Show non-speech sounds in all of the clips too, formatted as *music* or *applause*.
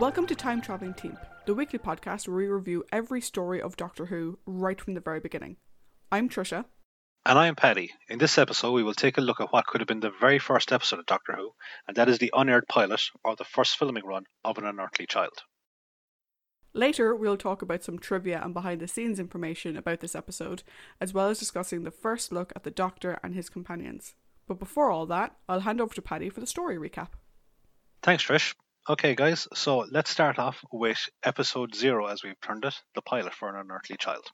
Welcome to Time Traveling Team, the weekly podcast where we review every story of Doctor Who right from the very beginning. I'm Trisha. And I am Paddy. In this episode, we will take a look at what could have been the very first episode of Doctor Who, and that is the unaired pilot, or the first filming run of An Unearthly Child. Later, we'll talk about some trivia and behind the scenes information about this episode, as well as discussing the first look at the Doctor and his companions. But before all that, I'll hand over to Paddy for the story recap. Thanks, Trish. Okay, guys, so let's start off with episode zero, as we've termed it, the pilot for An Unearthly Child.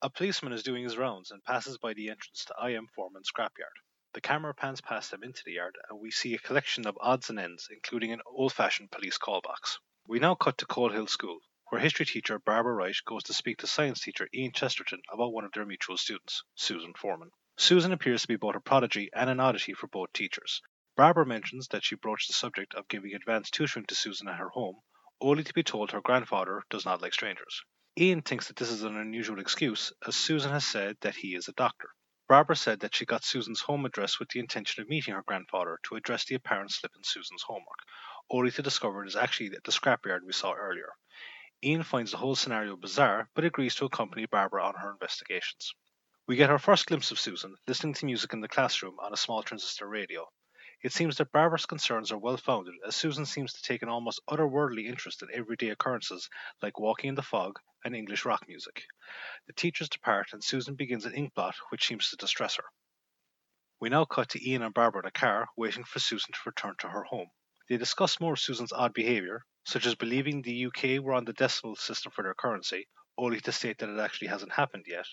A policeman is doing his rounds and passes by the entrance to I.M. Foreman's scrapyard. The camera pans past him into the yard, and we see a collection of odds and ends, including an old fashioned police call box. We now cut to Coal Hill School, where history teacher Barbara Wright goes to speak to science teacher Ian Chesterton about one of their mutual students, Susan Foreman. Susan appears to be both a prodigy and an oddity for both teachers. Barbara mentions that she broached the subject of giving advanced tutoring to Susan at her home, only to be told her grandfather does not like strangers. Ian thinks that this is an unusual excuse, as Susan has said that he is a doctor. Barbara said that she got Susan's home address with the intention of meeting her grandfather to address the apparent slip in Susan's homework, only to discover it is actually at the scrapyard we saw earlier. Ian finds the whole scenario bizarre, but agrees to accompany Barbara on her investigations. We get our first glimpse of Susan listening to music in the classroom on a small transistor radio. It seems that Barbara's concerns are well founded, as Susan seems to take an almost otherworldly interest in everyday occurrences like walking in the fog and English rock music. The teachers depart, and Susan begins an ink blot which seems to distress her. We now cut to Ian and Barbara in a car, waiting for Susan to return to her home. They discuss more of Susan's odd behaviour, such as believing the UK were on the decimal system for their currency, only to state that it actually hasn't happened yet,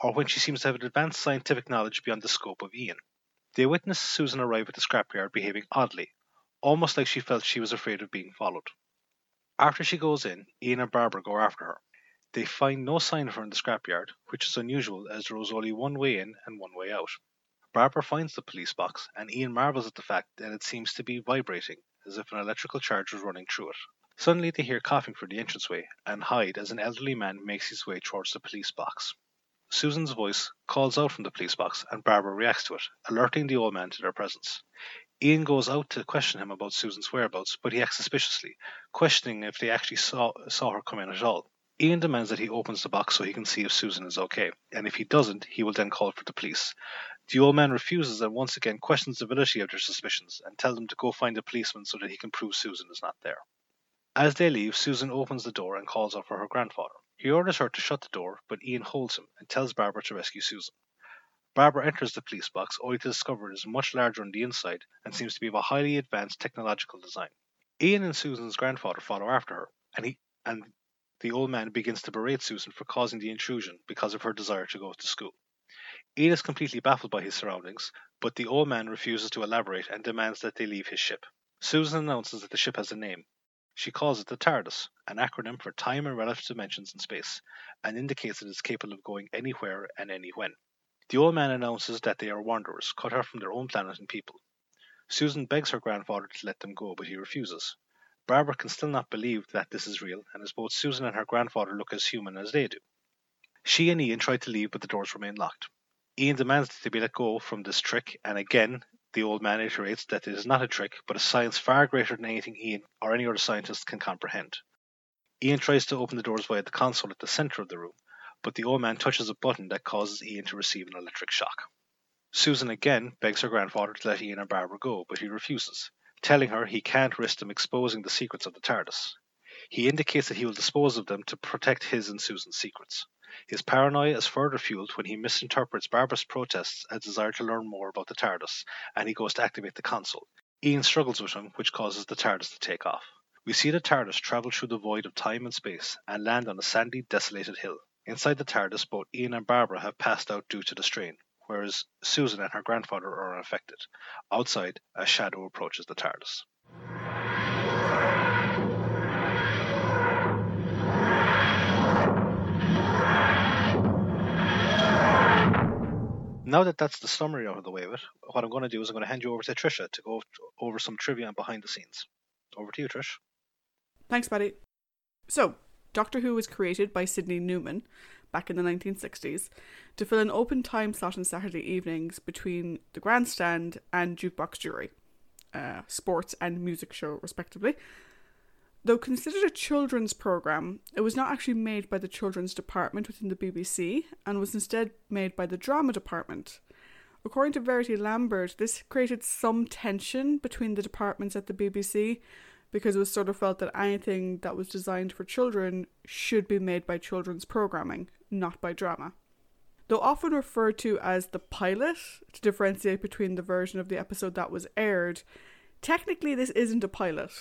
or when she seems to have advanced scientific knowledge beyond the scope of Ian. They witness Susan arrive at the scrapyard behaving oddly, almost like she felt she was afraid of being followed. After she goes in, Ian and Barbara go after her. They find no sign of her in the scrapyard, which is unusual as there was only one way in and one way out. Barbara finds the police box, and Ian marvels at the fact that it seems to be vibrating, as if an electrical charge was running through it. Suddenly they hear coughing from the entranceway and hide as an elderly man makes his way towards the police box. Susan's voice calls out from the police box and Barbara reacts to it, alerting the old man to their presence. Ian goes out to question him about Susan's whereabouts, but he acts suspiciously, questioning if they actually saw, saw her come in at all. Ian demands that he opens the box so he can see if Susan is okay, and if he doesn't, he will then call for the police. The old man refuses and once again questions the validity of their suspicions and tells them to go find a policeman so that he can prove Susan is not there. As they leave, Susan opens the door and calls out for her grandfather. He orders her to shut the door, but Ian holds him and tells Barbara to rescue Susan. Barbara enters the police box only to discover it is much larger on the inside and seems to be of a highly advanced technological design. Ian and Susan's grandfather follow after her, and he and the old man begins to berate Susan for causing the intrusion because of her desire to go to school. Ian is completely baffled by his surroundings, but the old man refuses to elaborate and demands that they leave his ship. Susan announces that the ship has a name. She calls it the TARDIS, an acronym for Time and Relative Dimensions in Space, and indicates it is capable of going anywhere and anywhen. The old man announces that they are wanderers, cut off from their own planet and people. Susan begs her grandfather to let them go, but he refuses. Barbara can still not believe that this is real, and as both Susan and her grandfather look as human as they do. She and Ian try to leave, but the doors remain locked. Ian demands that they be let go from this trick, and again, the old man iterates that it is not a trick, but a science far greater than anything Ian or any other scientist can comprehend. Ian tries to open the doors via the console at the center of the room, but the old man touches a button that causes Ian to receive an electric shock. Susan again begs her grandfather to let Ian and Barbara go, but he refuses, telling her he can't risk them exposing the secrets of the TARDIS. He indicates that he will dispose of them to protect his and Susan's secrets. His paranoia is further fueled when he misinterprets Barbara's protests as desire to learn more about the TARDIS, and he goes to activate the console. Ian struggles with him, which causes the TARDIS to take off. We see the TARDIS travel through the void of time and space and land on a sandy, desolated hill. Inside the TARDIS, both Ian and Barbara have passed out due to the strain, whereas Susan and her grandfather are unaffected. Outside, a shadow approaches the TARDIS. Now that that's the summary out of the way of it, what I'm going to do is I'm going to hand you over to Trisha to go over some trivia and behind the scenes. Over to you, Trish. Thanks, buddy. So, Doctor Who was created by Sidney Newman back in the 1960s to fill an open time slot on Saturday evenings between the grandstand and jukebox jury, uh, sports and music show, respectively. Though considered a children's programme, it was not actually made by the children's department within the BBC and was instead made by the drama department. According to Verity Lambert, this created some tension between the departments at the BBC because it was sort of felt that anything that was designed for children should be made by children's programming, not by drama. Though often referred to as the pilot to differentiate between the version of the episode that was aired, technically this isn't a pilot,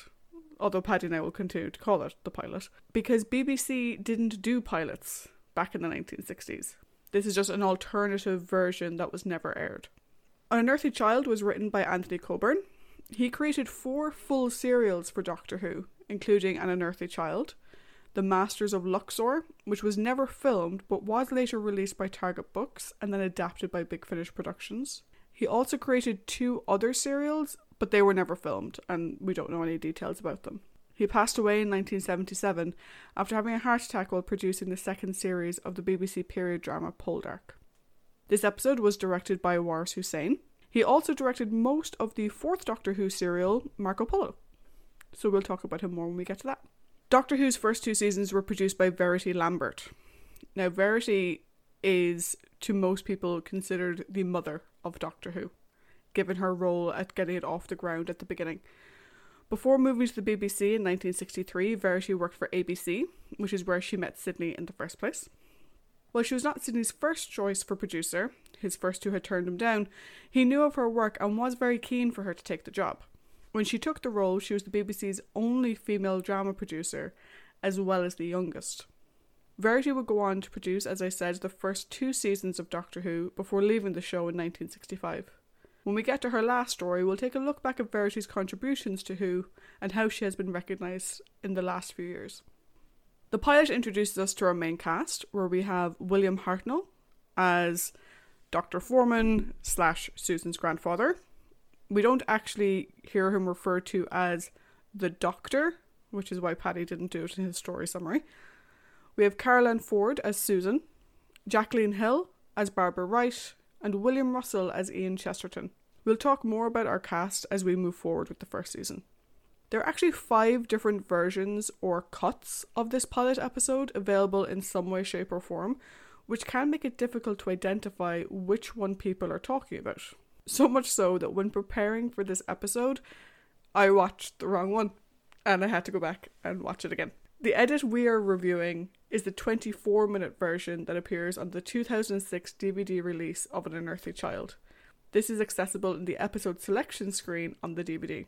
although Paddy and I will continue to call it the pilot, because BBC didn't do pilots back in the 1960s. This is just an alternative version that was never aired. An Unearthly Child was written by Anthony Coburn. He created four full serials for Doctor Who, including An Unearthly Child, The Masters of Luxor, which was never filmed but was later released by Target Books and then adapted by Big Finish Productions. He also created two other serials, but they were never filmed, and we don't know any details about them. He passed away in 1977 after having a heart attack while producing the second series of the BBC period drama Poldark. This episode was directed by Waris Hussein. He also directed most of the fourth Doctor Who serial, Marco Polo. So we'll talk about him more when we get to that. Doctor Who's first two seasons were produced by Verity Lambert. Now, Verity is, to most people, considered the mother of Doctor Who, given her role at getting it off the ground at the beginning. Before moving to the BBC in 1963, Verity worked for ABC, which is where she met Sidney in the first place. While she was not Sidney's first choice for producer, his first two had turned him down, he knew of her work and was very keen for her to take the job. When she took the role, she was the BBC's only female drama producer, as well as the youngest. Verity would go on to produce, as I said, the first two seasons of Doctor Who before leaving the show in 1965. When we get to her last story, we'll take a look back at Verity's contributions to Who and how she has been recognised in the last few years. The pilot introduces us to our main cast, where we have William Hartnell as Dr. Foreman slash Susan's grandfather, we don't actually hear him referred to as the Doctor, which is why Paddy didn't do it in his story summary. We have Carole Ann Ford as Susan, Jacqueline Hill as Barbara Wright, and William Russell as Ian Chesterton. We'll talk more about our cast as we move forward with the first season. There are actually five different versions or cuts of this pilot episode available in some way, shape, or form, which can make it difficult to identify which one people are talking about. So much so that when preparing for this episode, I watched the wrong one and I had to go back and watch it again. The edit we are reviewing is the 24 minute version that appears on the 2006 DVD release of An Unearthly Child. This is accessible in the episode selection screen on the DVD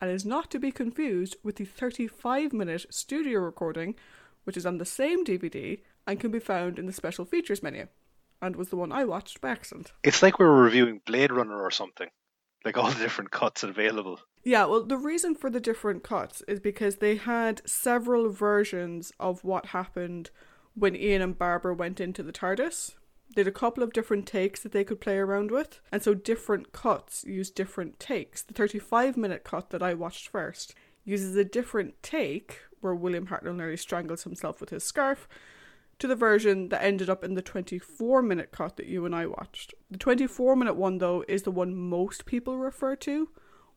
and is not to be confused with the 35 minute studio recording, which is on the same DVD and can be found in the special features menu and was the one I watched by accident. It's like we were reviewing Blade Runner or something. Like all the different cuts available. Yeah, well, the reason for the different cuts is because they had several versions of what happened when Ian and Barbara went into the TARDIS. They had a couple of different takes that they could play around with, and so different cuts use different takes. The 35 minute cut that I watched first uses a different take where William Hartnell nearly strangles himself with his scarf, to the version that ended up in the 24 minute cut that you and I watched. The 24 minute one, though, is the one most people refer to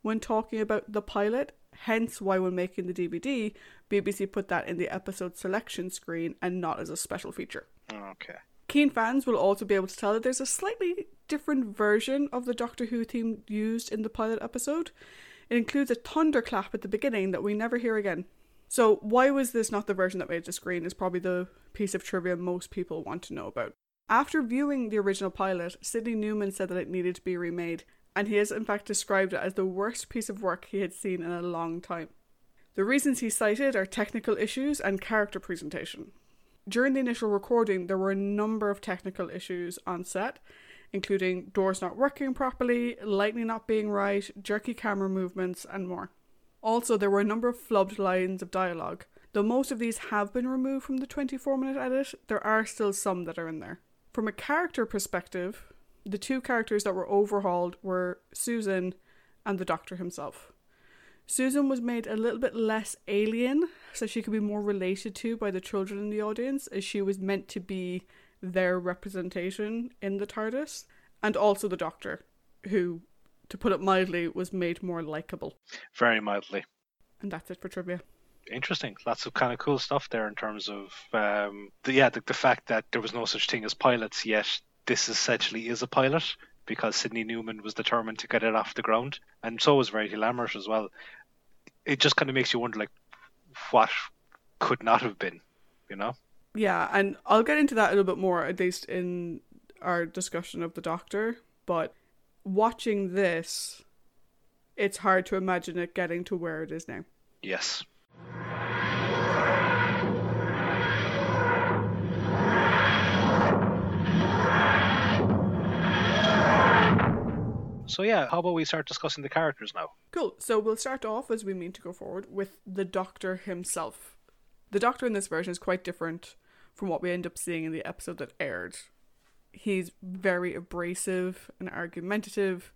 when talking about the pilot, hence why, when making the DVD, BBC put that in the episode selection screen and not as a special feature. Okay. Keen fans will also be able to tell that there's a slightly different version of the Doctor Who theme used in the pilot episode. It includes a thunderclap at the beginning that we never hear again. So, why was this not the version that made the screen? Is probably the piece of trivia most people want to know about. After viewing the original pilot, Sidney Newman said that it needed to be remade, and he has in fact described it as the worst piece of work he had seen in a long time. The reasons he cited are technical issues and character presentation. During the initial recording, there were a number of technical issues on set, including doors not working properly, lighting not being right, jerky camera movements, and more. Also, there were a number of flubbed lines of dialogue. Though most of these have been removed from the 24 minute edit, there are still some that are in there. From a character perspective, the two characters that were overhauled were Susan and the Doctor himself. Susan was made a little bit less alien, so she could be more related to by the children in the audience, as she was meant to be their representation in the TARDIS, and also the Doctor, who to put it mildly, was made more likable. Very mildly. And that's it for trivia. interesting. Lots of kind of cool stuff there in terms of um, the, yeah, the, the fact that there was no such thing as pilots yet. This essentially is a pilot because Sidney Newman was determined to get it off the ground, and so was Verity Lambert as well. It just kind of makes you wonder, like, what could not have been, you know? Yeah, and I'll get into that a little bit more, at least in our discussion of the Doctor. But watching this, it's hard to imagine it getting to where it is now. Yes. So yeah, how about we start discussing the characters now? Cool. So we'll start off as we mean to go forward with the Doctor himself. The Doctor in this version is quite different from what we end up seeing in the episode that aired. He's very abrasive and argumentative,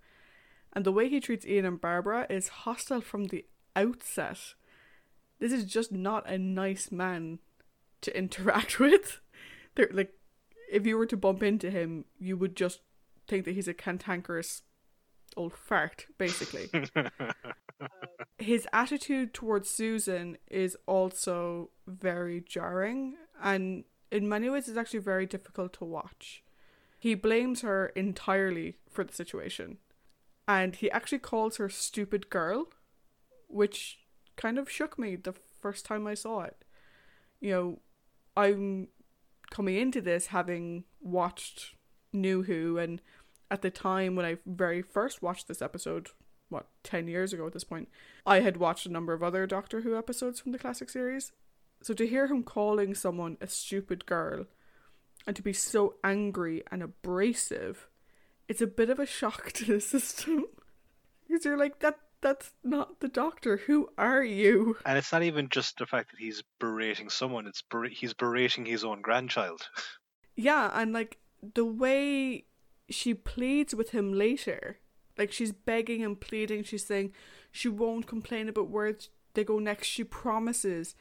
and the way he treats Ian and Barbara is hostile from the outset. This is just not a nice man to interact *laughs* with. They're like if you were to bump into him, you would just think that he's a cantankerous old fart, basically. *laughs* Uh, his attitude towards Susan is also very jarring, and in many ways, it's actually very difficult to watch. He blames her entirely for the situation, and he actually calls her stupid girl, which kind of shook me the first time I saw it. You know, I'm coming into this having watched New Who and at the time when I very first watched this episode, what, 10 years ago at this point, I had watched a number of other Doctor Who episodes from the classic series. So to hear him calling someone a stupid girl and to be so angry and abrasive, it's a bit of a shock *laughs* to the system. because you're like, that that's not the doctor. Who are you? And it's not even just the fact that he's berating someone, it's ber- he's berating his own grandchild. *laughs* Yeah, and like the way she pleads with him later. Like she's begging and pleading. She's saying she won't complain about where they go next. She promises.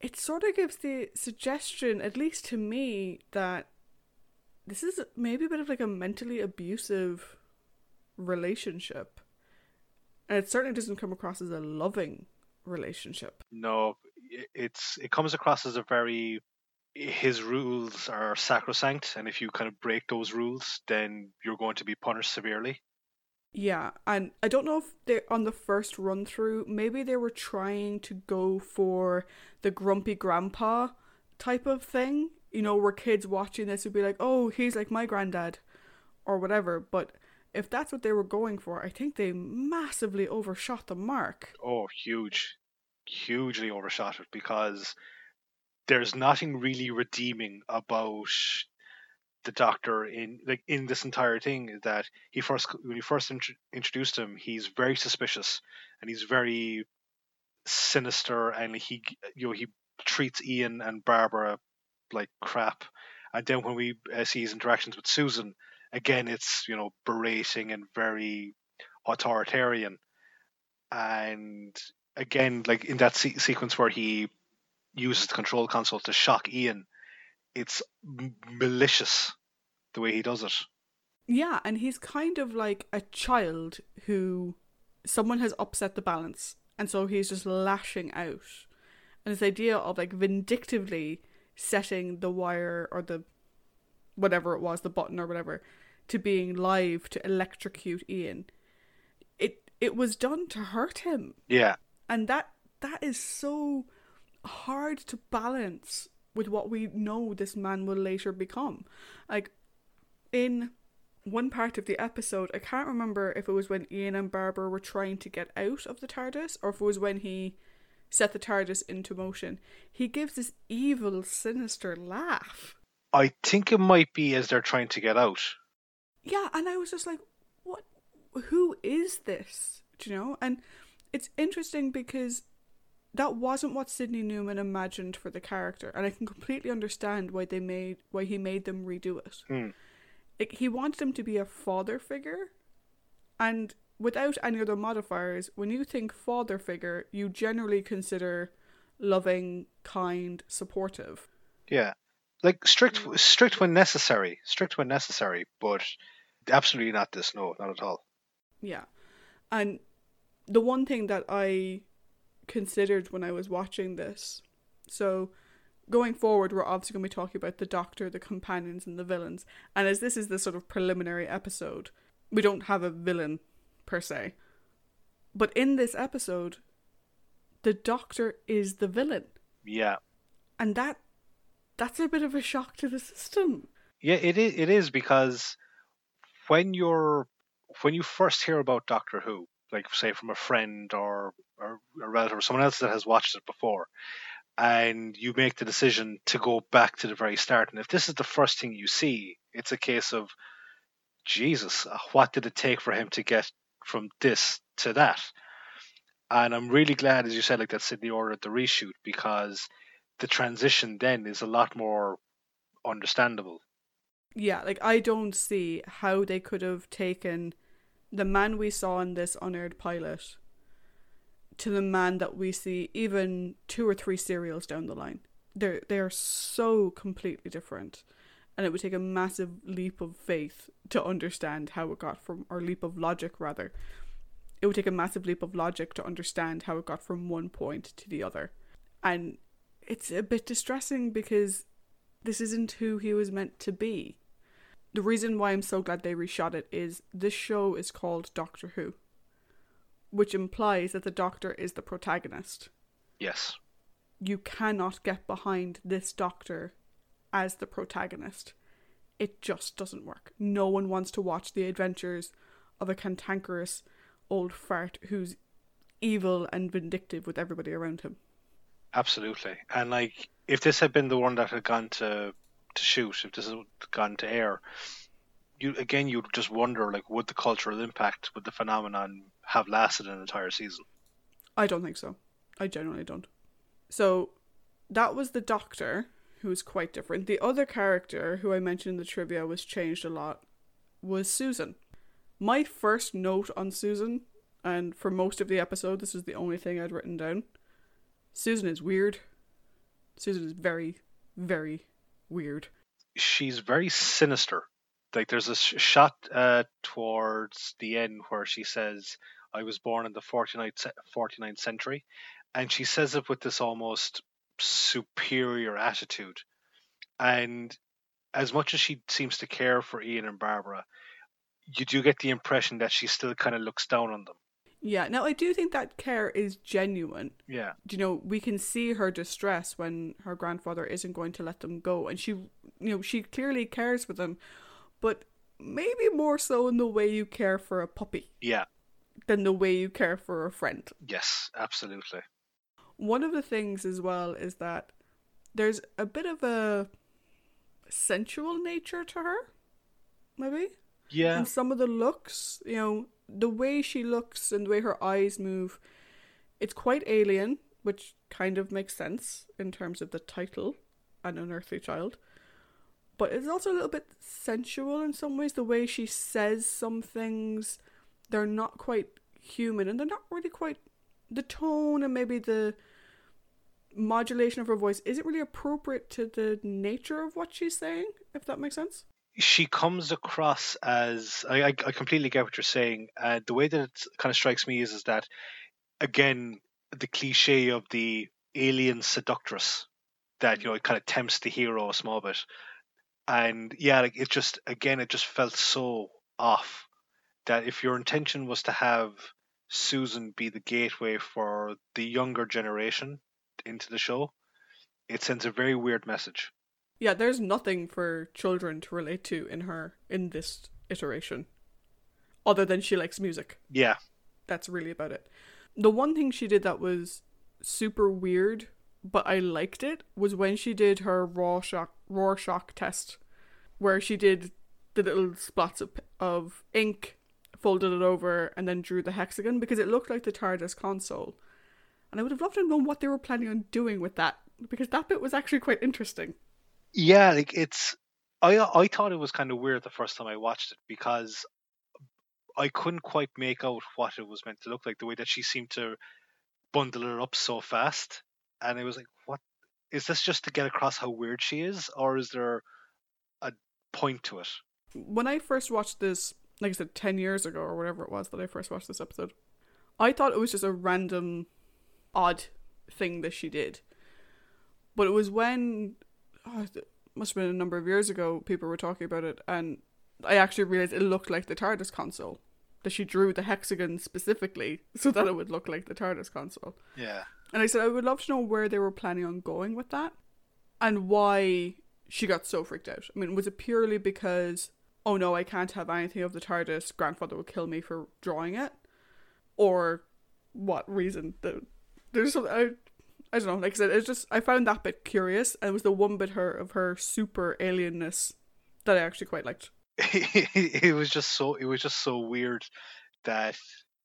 It sort of gives the suggestion, at least to me, that this is maybe a bit of like a mentally abusive relationship. And it certainly doesn't come across as a loving relationship. No, it's it comes across as a very his rules are sacrosanct, and if you kind of break those rules, then you're going to be punished severely. Yeah, and I don't know if they on the first run through, maybe they were trying to go for the grumpy grandpa type of thing. You know, where kids watching this would be like, "Oh, he's like my granddad," or whatever. But if that's what they were going for, I think they massively overshot the mark. Oh, huge, hugely overshot it because there's nothing really redeeming about the doctor in like in this entire thing that he first when he first int- introduced him he's very suspicious and he's very sinister and he you know he treats Ian and Barbara like crap. And then when we uh, see his interactions with Susan again it's you know berating and very authoritarian. And again like in that se- sequence where he uses the control console to shock Ian, it's m- malicious the way he does it. Yeah, and he's kind of like a child who someone has upset the balance, and so he's just lashing out. And this idea of like vindictively setting the wire or the whatever it was, the button or whatever, to being live to electrocute Ian. It it was done to hurt him. Yeah. And that that is so hard to balance with what we know this man will later become. Like in one part of the episode, I can't remember if it was when Ian and Barbara were trying to get out of the TARDIS or if it was when he set the TARDIS into motion. He gives this evil, sinister laugh. I think it might be as they're trying to get out. Yeah, and I was just like, what? Who is this? Do you know? And it's interesting because that wasn't what Sidney Newman imagined for the character, and I can completely understand why they made why he made them redo it. Mm. Like, he wanted him to be a father figure, and without any other modifiers, when you think father figure, you generally consider loving, kind, supportive. Yeah, like strict, strict when necessary, strict when necessary, but absolutely not this. No, not at all. Yeah, and the one thing that I considered when I was watching this. So, going forward, we're obviously going to be talking about the Doctor, the companions, and the villains. And as this is the sort of preliminary episode, we don't have a villain per se. But in this episode, the Doctor is the villain. Yeah. And that that's a bit of a shock to the system. Yeah, it is. It is because when you're when you first hear about Doctor Who, like say from a friend or, or a relative or someone else that has watched it before, and you make the decision to go back to the very start, and if this is the first thing you see, it's a case of Jesus, uh, what did it take for him to get from this to that? And I'm really glad, as you said, like that Sidney ordered the reshoot because the transition then is a lot more understandable. Yeah, like I don't see how they could have taken the man we saw in this unaired pilot to the man that we see even two or three serials down the line. They're they are so completely different. And it would take a massive leap of faith to understand how it got from or leap of logic rather. It would take a massive leap of logic to understand how it got from one point to the other. And it's a bit distressing because this isn't who he was meant to be. The reason why I'm so glad they reshot it is this show is called Doctor Who, which implies that the Doctor is the protagonist. Yes. You cannot get behind this Doctor as the protagonist. It just doesn't work. No one wants to watch the adventures of a cantankerous old fart who's evil and vindictive with everybody around him. Absolutely. And like if this had been the one that had gone to to shoot, if this had gone to air, you again you'd just wonder like would the cultural impact, would the phenomenon have lasted an entire season? I don't think so. I genuinely don't. So that was the doctor who was quite different. The other character who I mentioned in the trivia was changed a lot was Susan. My first note on Susan, and for most of the episode, this is the only thing I'd written down. Susan is weird. Susan is very, very weird. She's very sinister. Like there's a sh- shot uh, towards the end where she says, "I was born in the 49th, ce- 49th century," and she says it with this almost superior attitude. And as much as she seems to care for Ian and Barbara, you do get the impression that she still kind of looks down on them. Yeah, now I do think that care is genuine. Yeah. You know, we can see her distress when her grandfather isn't going to let them go, and she, you know, she clearly cares for them, but maybe more so in the way you care for a puppy Yeah. than the way you care for a friend. Yes, absolutely. One of the things as well is that there's a bit of a sensual nature to her, maybe. Yeah. And some of the looks, you know, the way she looks and the way her eyes move, it's quite alien, which kind of makes sense in terms of the title, An Unearthly Child. But it's also a little bit sensual in some ways. The way she says some things, they're not quite human and they're not really quite. The tone and maybe the modulation of her voice isn't really appropriate to the nature of what she's saying, if that makes sense. She comes across as I, I, completely get what you're saying. Uh, the way that it kind of strikes me is is that again the cliche of the alien seductress that you know it kind of tempts the hero a small bit, and yeah, like it just again it just felt so off that if your intention was to have Susan be the gateway for the younger generation into the show, it sends a very weird message. Yeah, there's nothing for children to relate to in her in this iteration. Other than she likes music. Yeah, That's really about it. The one thing she did that was super weird, but I liked it, was when she did her Rorschach, Rorschach test, where she did the little spots of, of ink, folded it over, and then drew the hexagon because it looked like the TARDIS console. And I would have loved to know what they were planning on doing with that because that bit was actually quite interesting. Yeah, like it's I I thought it was kind of weird the first time I watched it because I couldn't quite make out what it was meant to look like the way that she seemed to bundle it up so fast and it was like what is this just to get across how weird she is or is there a point to it? when I first watched this, like I said, 10 years ago or whatever it was that I first watched this episode, I thought it was just a random odd thing that she did. But it was when oh, it must have been a number of years ago people were talking about it and I actually realized it looked like the TARDIS console. That she drew the hexagon specifically *laughs* so that it would look like the TARDIS console. Yeah. And I said I would love to know where they were planning on going with that and why she got so freaked out. I mean, was it purely because, oh no, I can't have anything of the TARDIS, grandfather will kill me for drawing it? Or what reason? The, there's some, I, I don't know, like I said, it's just, I found that bit curious and it was the one bit her of her super alienness that I actually quite liked. *laughs* it was just so it was just so weird that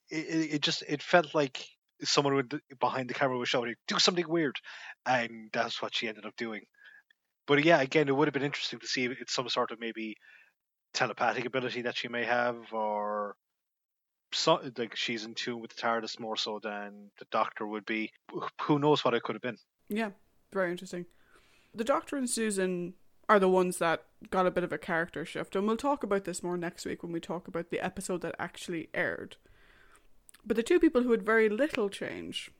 it, it just it felt like someone behind the camera was shouting do something weird and that's what she ended up doing but yeah again it would have been interesting to see if it's some sort of maybe telepathic ability that she may have or so, like she's in tune with the TARDIS more so than the Doctor would be. Who knows what it could have been? Yeah, very interesting. The Doctor and Susan are the ones that got a bit of a character shift, and we'll talk about this more next week when we talk about the episode that actually aired. But the two people who had very little change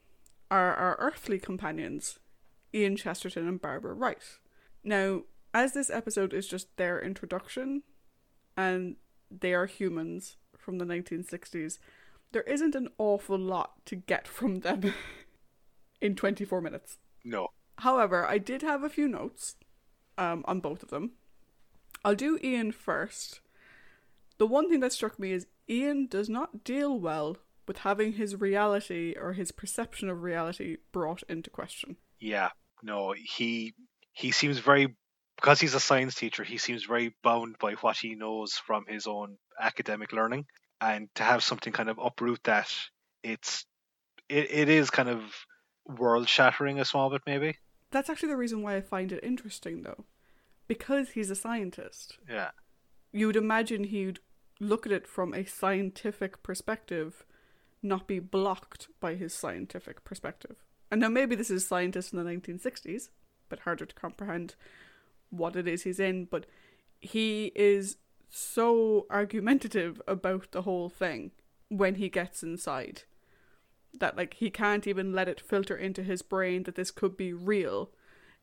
are our earthly companions, Ian Chesterton and Barbara Wright. Now, as this episode is just their introduction, and they are humans from the 1960s, there isn't an awful lot to get from them *laughs* in 24 minutes. No. However, I did have a few notes um, on both of them. I'll do Ian first. The one thing that struck me is Ian does not deal well with having his reality or his perception of reality brought into question. Yeah, no, he he seems very because he's a science teacher. He seems very bound by what he knows from his own academic learning, and to have something kind of uproot that, it's it, it is kind of world shattering a small bit maybe. That's actually the reason why I find it interesting, though, because he's a scientist. Yeah. You would imagine he'd look at it from a scientific perspective, not be blocked by his scientific perspective. And now maybe this is scientists in the 1960s, but harder to comprehend what it is he's in. But he is so argumentative about the whole thing when he gets inside that like he can't even let it filter into his brain that this could be real.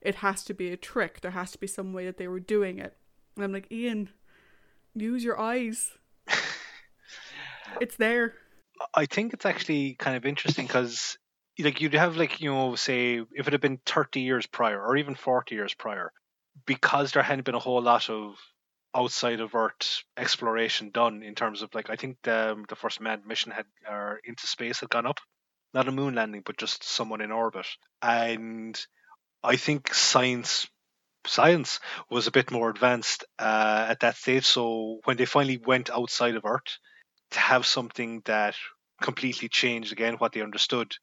It has to be a trick. There has to be some way that they were doing it. And I'm like, Ian, use your eyes. *laughs* it's there. I think it's actually kind of interesting because like you'd have like you know say if it had been 30 years prior or even 40 years prior because there hadn't been a whole lot of outside of earth exploration done in terms of like i think the, the first manned mission had or into space had gone up not a moon landing, but just someone in orbit. And I think science science was a bit more advanced uh, at that stage. So when they finally went outside of Earth, to have something that completely changed again what they understood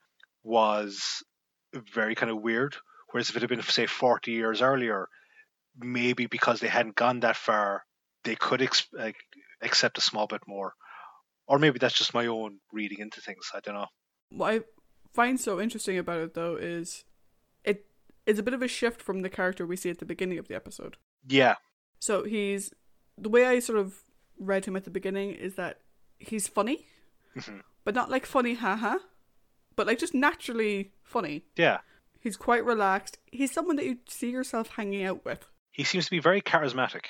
was very kind of weird. Whereas if it had been say 40 years earlier, maybe because they hadn't gone that far, they could ex- like, accept a small bit more. Or maybe that's just my own reading into things. I don't know. What I find so interesting about it though is it is a bit of a shift from the character we see at the beginning of the episode. Yeah. So he's the way I sort of read him at the beginning is that he's funny, Mhm. but not like funny haha, but like just naturally funny. Yeah. He's quite relaxed. He's someone that you see yourself hanging out with. He seems to be very charismatic.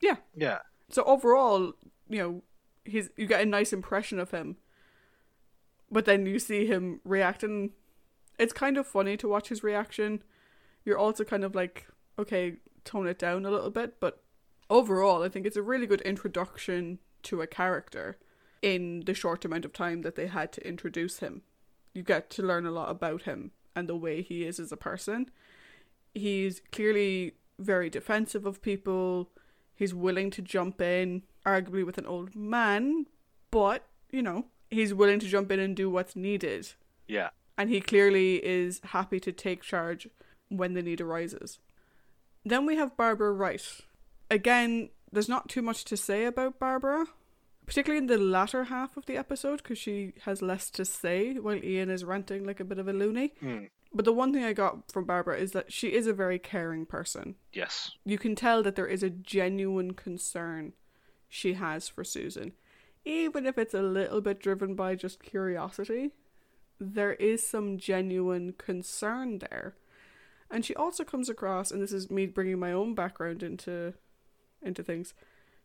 Yeah. Yeah. So overall, you know, he's you get a nice impression of him. But then you see him reacting. It's kind of funny to watch his reaction. You're also kind of like, okay, tone it down a little bit, but overall, I think it's a really good introduction to a character in the short amount of time that they had to introduce him. You get to learn a lot about him and the way he is as a person. He's clearly very defensive of people. He's willing to jump in, arguably with an old man, but, you know, he's willing to jump in and do what's needed. Yeah. And he clearly is happy to take charge when the need arises. Then we have Barbara Wright. Again, there's not too much to say about Barbara, particularly in the latter half of the episode, because she has less to say while Ian is ranting like a bit of a loony. Mm. But the one thing I got from Barbara is that she is a very caring person. Yes. You can tell that there is a genuine concern she has for Susan, even if it's a little bit driven by just curiosity. there is some genuine concern there. And she also comes across, and this is me bringing my own background into into things.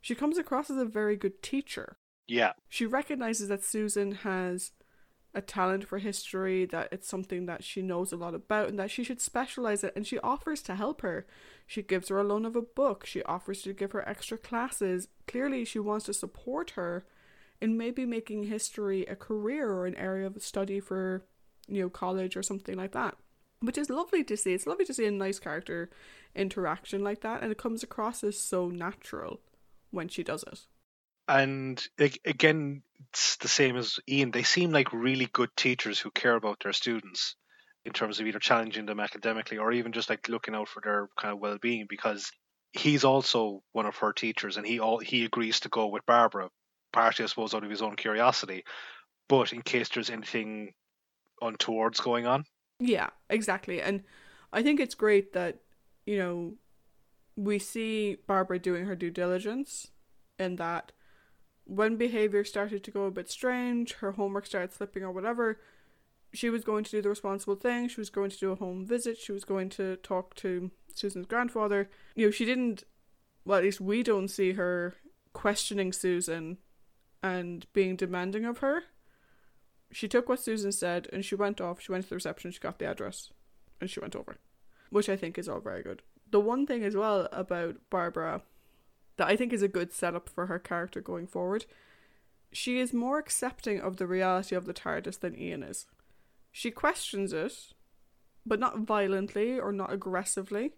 She comes across as a very good teacher. Yeah. She recognizes that Susan has a talent for history, that it's something that she knows a lot about, and that she should specialize it. And she offers to help her. She gives her a loan of a book. She offers to give her extra classes. Clearly, she wants to support her in maybe making history a career or an area of study for, you know, college or something like that. Which is lovely to see. It's lovely to see a nice character interaction like that, and it comes across as so natural when she does it. And again, it's the same as Ian. They seem like really good teachers who care about their students in terms of either challenging them academically or even just like looking out for their kind of well-being because he's also one of her teachers and he all he agrees to go with Barbara partly I suppose out of his own curiosity but in case there's anything untowards going on Yeah, exactly. And I think it's great that, you know, we see Barbara doing her due diligence in that when behavior started to go a bit strange, her homework started slipping or whatever, she was going to do the responsible thing. She was going to do a home visit. She was going to talk to Susan's grandfather. You know, she didn't, well, at least we don't see her questioning Susan and being demanding of her. She took what Susan said and she went off. She went to the reception, she got the address, and she went over, which I think is all very good. The one thing as well about Barbara that I think is a good setup for her character going forward, she is more accepting of the reality of the TARDIS than Ian is. She questions it, but not violently or not aggressively.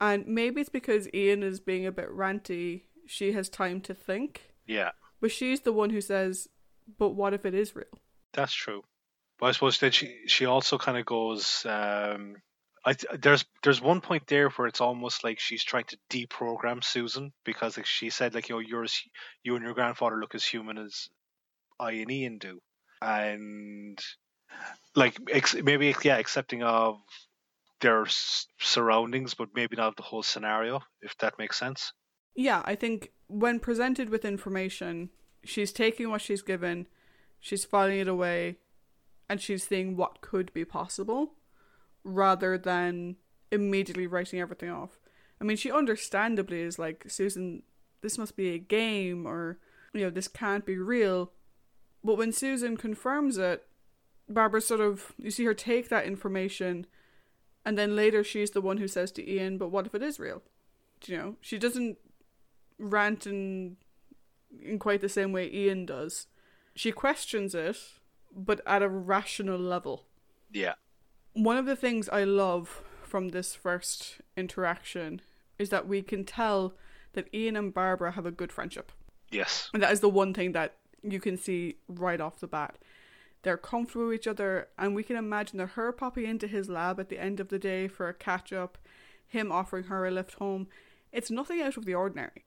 And maybe it's because Ian is being a bit ranty, she has time to think. yeah But she's the one who says, But what if it is real? That's true. But I suppose that she she also kind of goes. Um, I there's there's one point there where it's almost like she's trying to deprogram Susan because like she said like you know you're as, you and your grandfather look as human as I and Ian do, and like ex- maybe yeah accepting of their surroundings, but maybe not the whole scenario if that makes sense. Yeah, I think when presented with information, she's taking what she's given, she's filing it away, and she's seeing what could be possible rather than immediately writing everything off. I mean, she understandably is like, Susan, this must be a game, or, you know, this can't be real. But when Susan confirms it, Barbara sort of, you see her take that information, and then later she's the one who says to Ian, but what if it is real? Do you know, she doesn't rant in, in quite the same way Ian does. She questions it, but at a rational level. Yeah, One of the things I love from this first interaction is that we can tell that Ian and Barbara have a good friendship. yes, And that is the one thing that you can see right off the bat. They're comfortable with each other, and we can imagine that her popping into his lab at the end of the day for a catch up, him offering her a lift home. It's nothing out of the ordinary.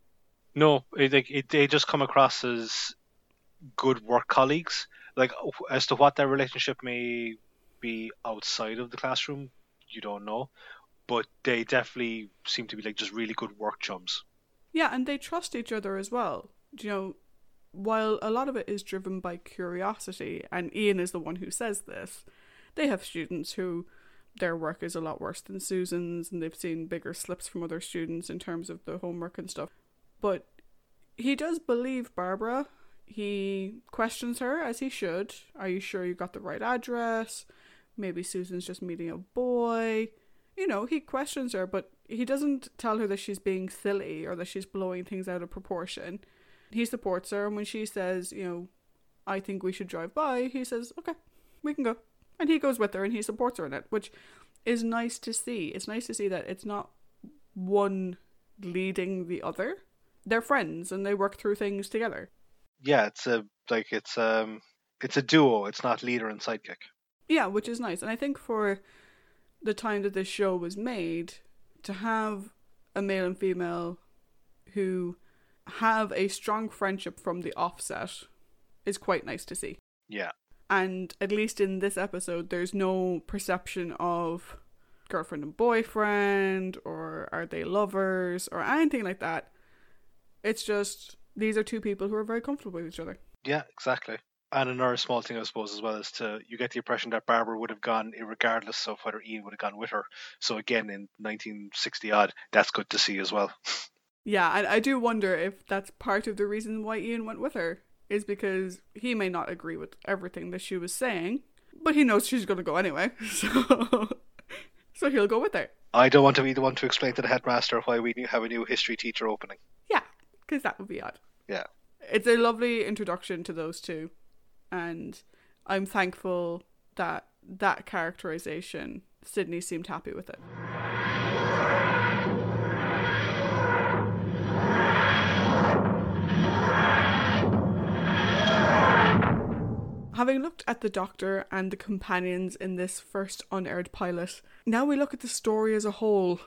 No, it, it, they just come across as good work colleagues. Like as to what their relationship may be outside of the classroom, you don't know, but they definitely seem to be like just really good work chums. Yeah, and they trust each other as well. You know, while a lot of it is driven by curiosity, and Ian is the one who says this, they have students who their work is a lot worse than Susan's, and they've seen bigger slips from other students in terms of the homework and stuff. But he does believe Barbara. He questions her, as he should. Are you sure you got the right address? Maybe Susan's just meeting a boy. You know, he questions her, but he doesn't tell her that she's being silly or that she's blowing things out of proportion. He supports her, and when she says, you know, I think we should drive by, he says, okay, we can go. And he goes with her and he supports her in it, which is nice to see. It's nice to see that it's not one leading the other. They're friends and they work through things together. Yeah, it's a like it's um it's a duo. It's not leader and sidekick. Yeah, which is nice. And I think for the time that this show was made, to have a male and female who have a strong friendship from the offset is quite nice to see. Yeah, And at least in this episode, there's no perception of girlfriend and boyfriend or are they lovers or anything like that. It's just these are two people who are very comfortable with each other. yeah, exactly. And another small thing, I suppose, as well, is to you get the impression that Barbara would have gone regardless of whether Ian would have gone with her. So again, in 1960 odd, that's good to see as well. Yeah, and I do wonder if that's part of the reason why Ian went with her is because he may not agree with everything that she was saying, but he knows she's going to go anyway, *laughs* so so he'll go with her. I don't want to be the one to explain to the headmaster why we have a new history teacher opening. Yeah, because that would be odd. Yeah. It's a lovely introduction to those two, and I'm thankful that that characterization Sydney seemed happy with it. Having looked at the Doctor and the companions in this first unaired pilot, now we look at the story as a whole.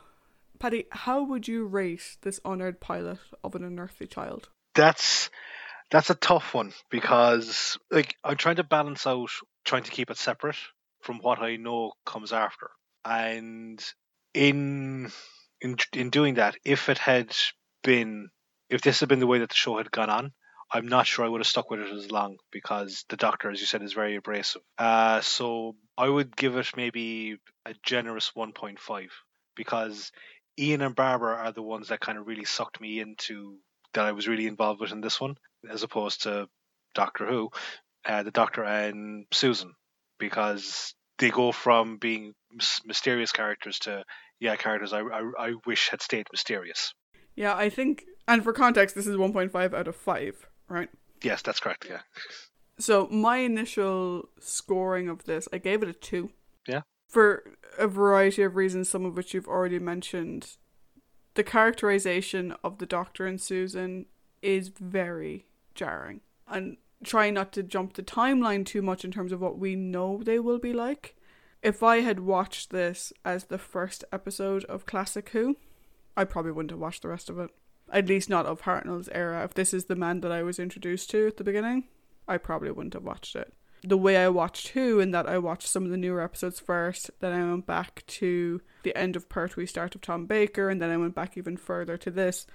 Paddy, how would you rate this unaired pilot of an unearthly child? That's that's a tough one because like I'm trying to balance out trying to keep it separate from what I know comes after. And in in in doing that, if it had been if this had been the way that the show had gone on, I'm not sure I would have stuck with it as long because the doctor, as you said, is very abrasive. Uh, so I would give it maybe a generous 1.5 because Ian and Barbara are the ones that kind of really sucked me into that I was really involved with in this one, as opposed to Doctor Who, uh, the Doctor and Susan, because they go from being mysterious characters to yeah characters I, I, I wish had stayed mysterious. Yeah, I think, and for context, this is 1.5 out of 5 right? Yes, that's correct. Yeah. So my initial scoring of this, I gave it a two. Yeah. For a variety of reasons, some of which you've already mentioned. The characterization of the Doctor and Susan is very jarring. And try not to jump the timeline too much in terms of what we know they will be like. If I had watched this as the first episode of Classic Who, I probably wouldn't have watched the rest of it at least not of Hartnell's era. If this is the man that I was introduced to at the beginning, I probably wouldn't have watched it. The way I watched Who, in that I watched some of the newer episodes first, then I went back to the end of Pertwee, start of Tom Baker, and then I went back even further to this.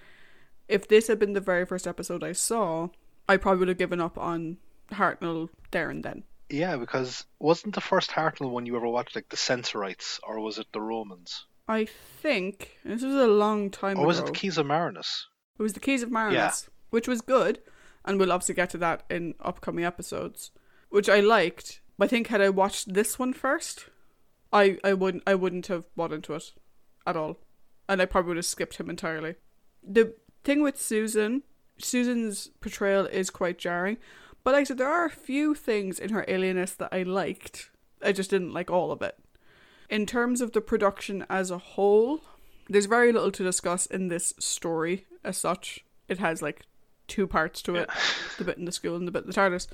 If this had been the very first episode I saw, I probably would have given up on Hartnell there and then. Yeah, because wasn't the first Hartnell one you ever watched like the Sensorites, or was it the Romans? I think this was a long time or ago. was it the Keys of Marinus? It was the Keys of Marinus, Yeah. which was good, and we'll obviously get to that in upcoming episodes, which I liked. But I think had I watched this one first, I I wouldn't I wouldn't have bought into it at all, and I probably would have skipped him entirely. The thing with Susan, Susan's portrayal is quite jarring, but like I said, there are a few things in her alienness that I liked. I just didn't like all of it. In terms of the production as a whole, there's very little to discuss in this story as such. It has like two parts to it the bit in the school and the bit in the TARDIS.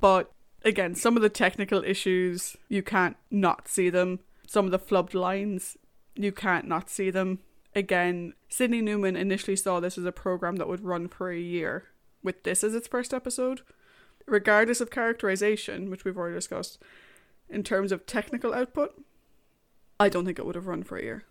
But again, some of the technical issues, you can't not see them. Some of the flubbed lines, you can't not see them. Again, Sydney Newman initially saw this as a program that would run for a year, with this as its first episode. Regardless of characterization, which we've already discussed, in terms of technical output, I don't think it would have run for a year.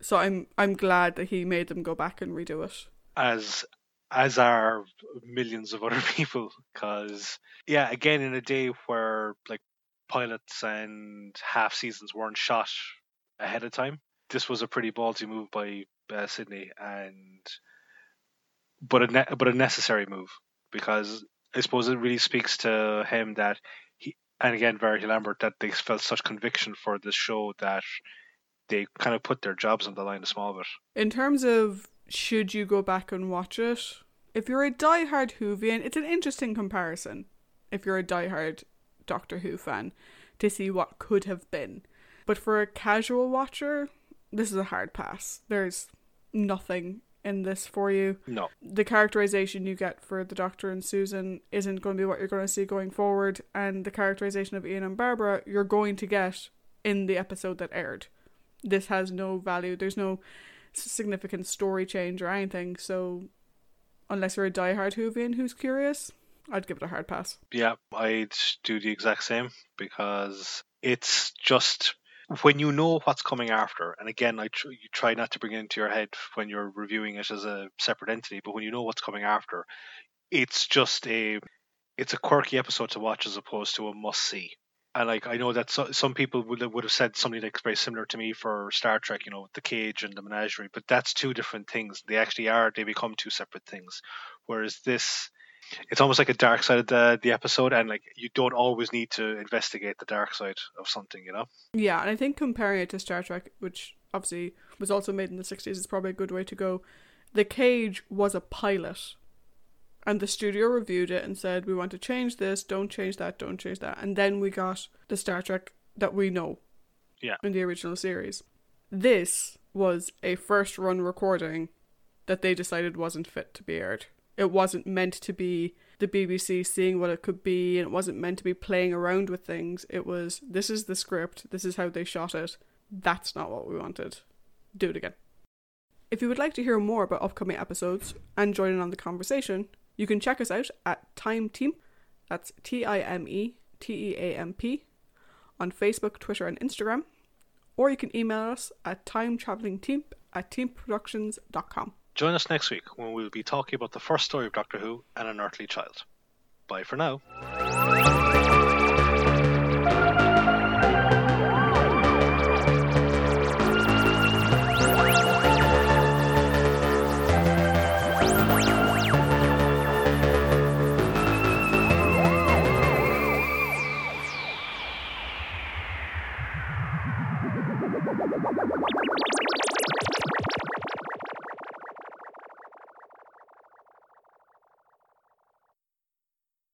So I'm I'm glad that he made them go back and redo it. as as are millions of other *laughs* people because yeah again in a day where like pilots and half seasons weren't shot ahead of time this was a pretty ballsy move by uh, sydney and but a ne- but a necessary move because i suppose it really speaks to him that he and again verity lambert that they felt such conviction for this show that they kind of put their jobs on the line a small bit In terms of should you go back and watch it, if you're a diehard Whovian, it's an interesting comparison. If you're a diehard Doctor Who fan, to see what could have been. But for a casual watcher, this is a hard pass. There's nothing in this for you. no the characterization you get for the Doctor and Susan isn't going to be what you're going to see going forward, and the characterization of Ian and Barbara you're going to get in the episode that aired. This has no value. There's no significant story change or anything. So, unless you're a diehard Whovian who's curious, I'd give it a hard pass. Yeah, I'd do the exact same because it's just when you know what's coming after, and again, I tr- you try not to bring it into your head when you're reviewing it as a separate entity, but when you know what's coming after, it's just a it's a quirky episode to watch as opposed to a must see. And like I know that so, some people would would have said something like very similar to me for Star Trek, you know, the cage and the menagerie, but that's two different things. They actually are they become two separate things. Whereas this it's almost like a dark side of the the episode and like you don't always need to investigate the dark side of something, you know? Yeah, and I think comparing it to Star Trek, which obviously was also made in the 60s, is probably a good way to go. The Cage was a pilot. And the studio reviewed it and said, we want to change this, don't change that, don't change that. And then we got the Star Trek that we know Yeah. in the original series. This was a first run recording that they decided wasn't fit to be aired. It wasn't meant to be the BBC seeing what it could be, and it wasn't meant to be playing around with things. It was, this is the script, this is how they shot it. That's not what we wanted. Do it again. If you would like to hear more about upcoming episodes and join in on the conversation, you can check us out at Time Team, that's T I M E T E A M P, on Facebook, Twitter, and Instagram, or you can email us at timetravelingteam at teamproductions.com. Join us next week when we'll be talking about the first story of Doctor Who and An Unearthly Child. Bye for now.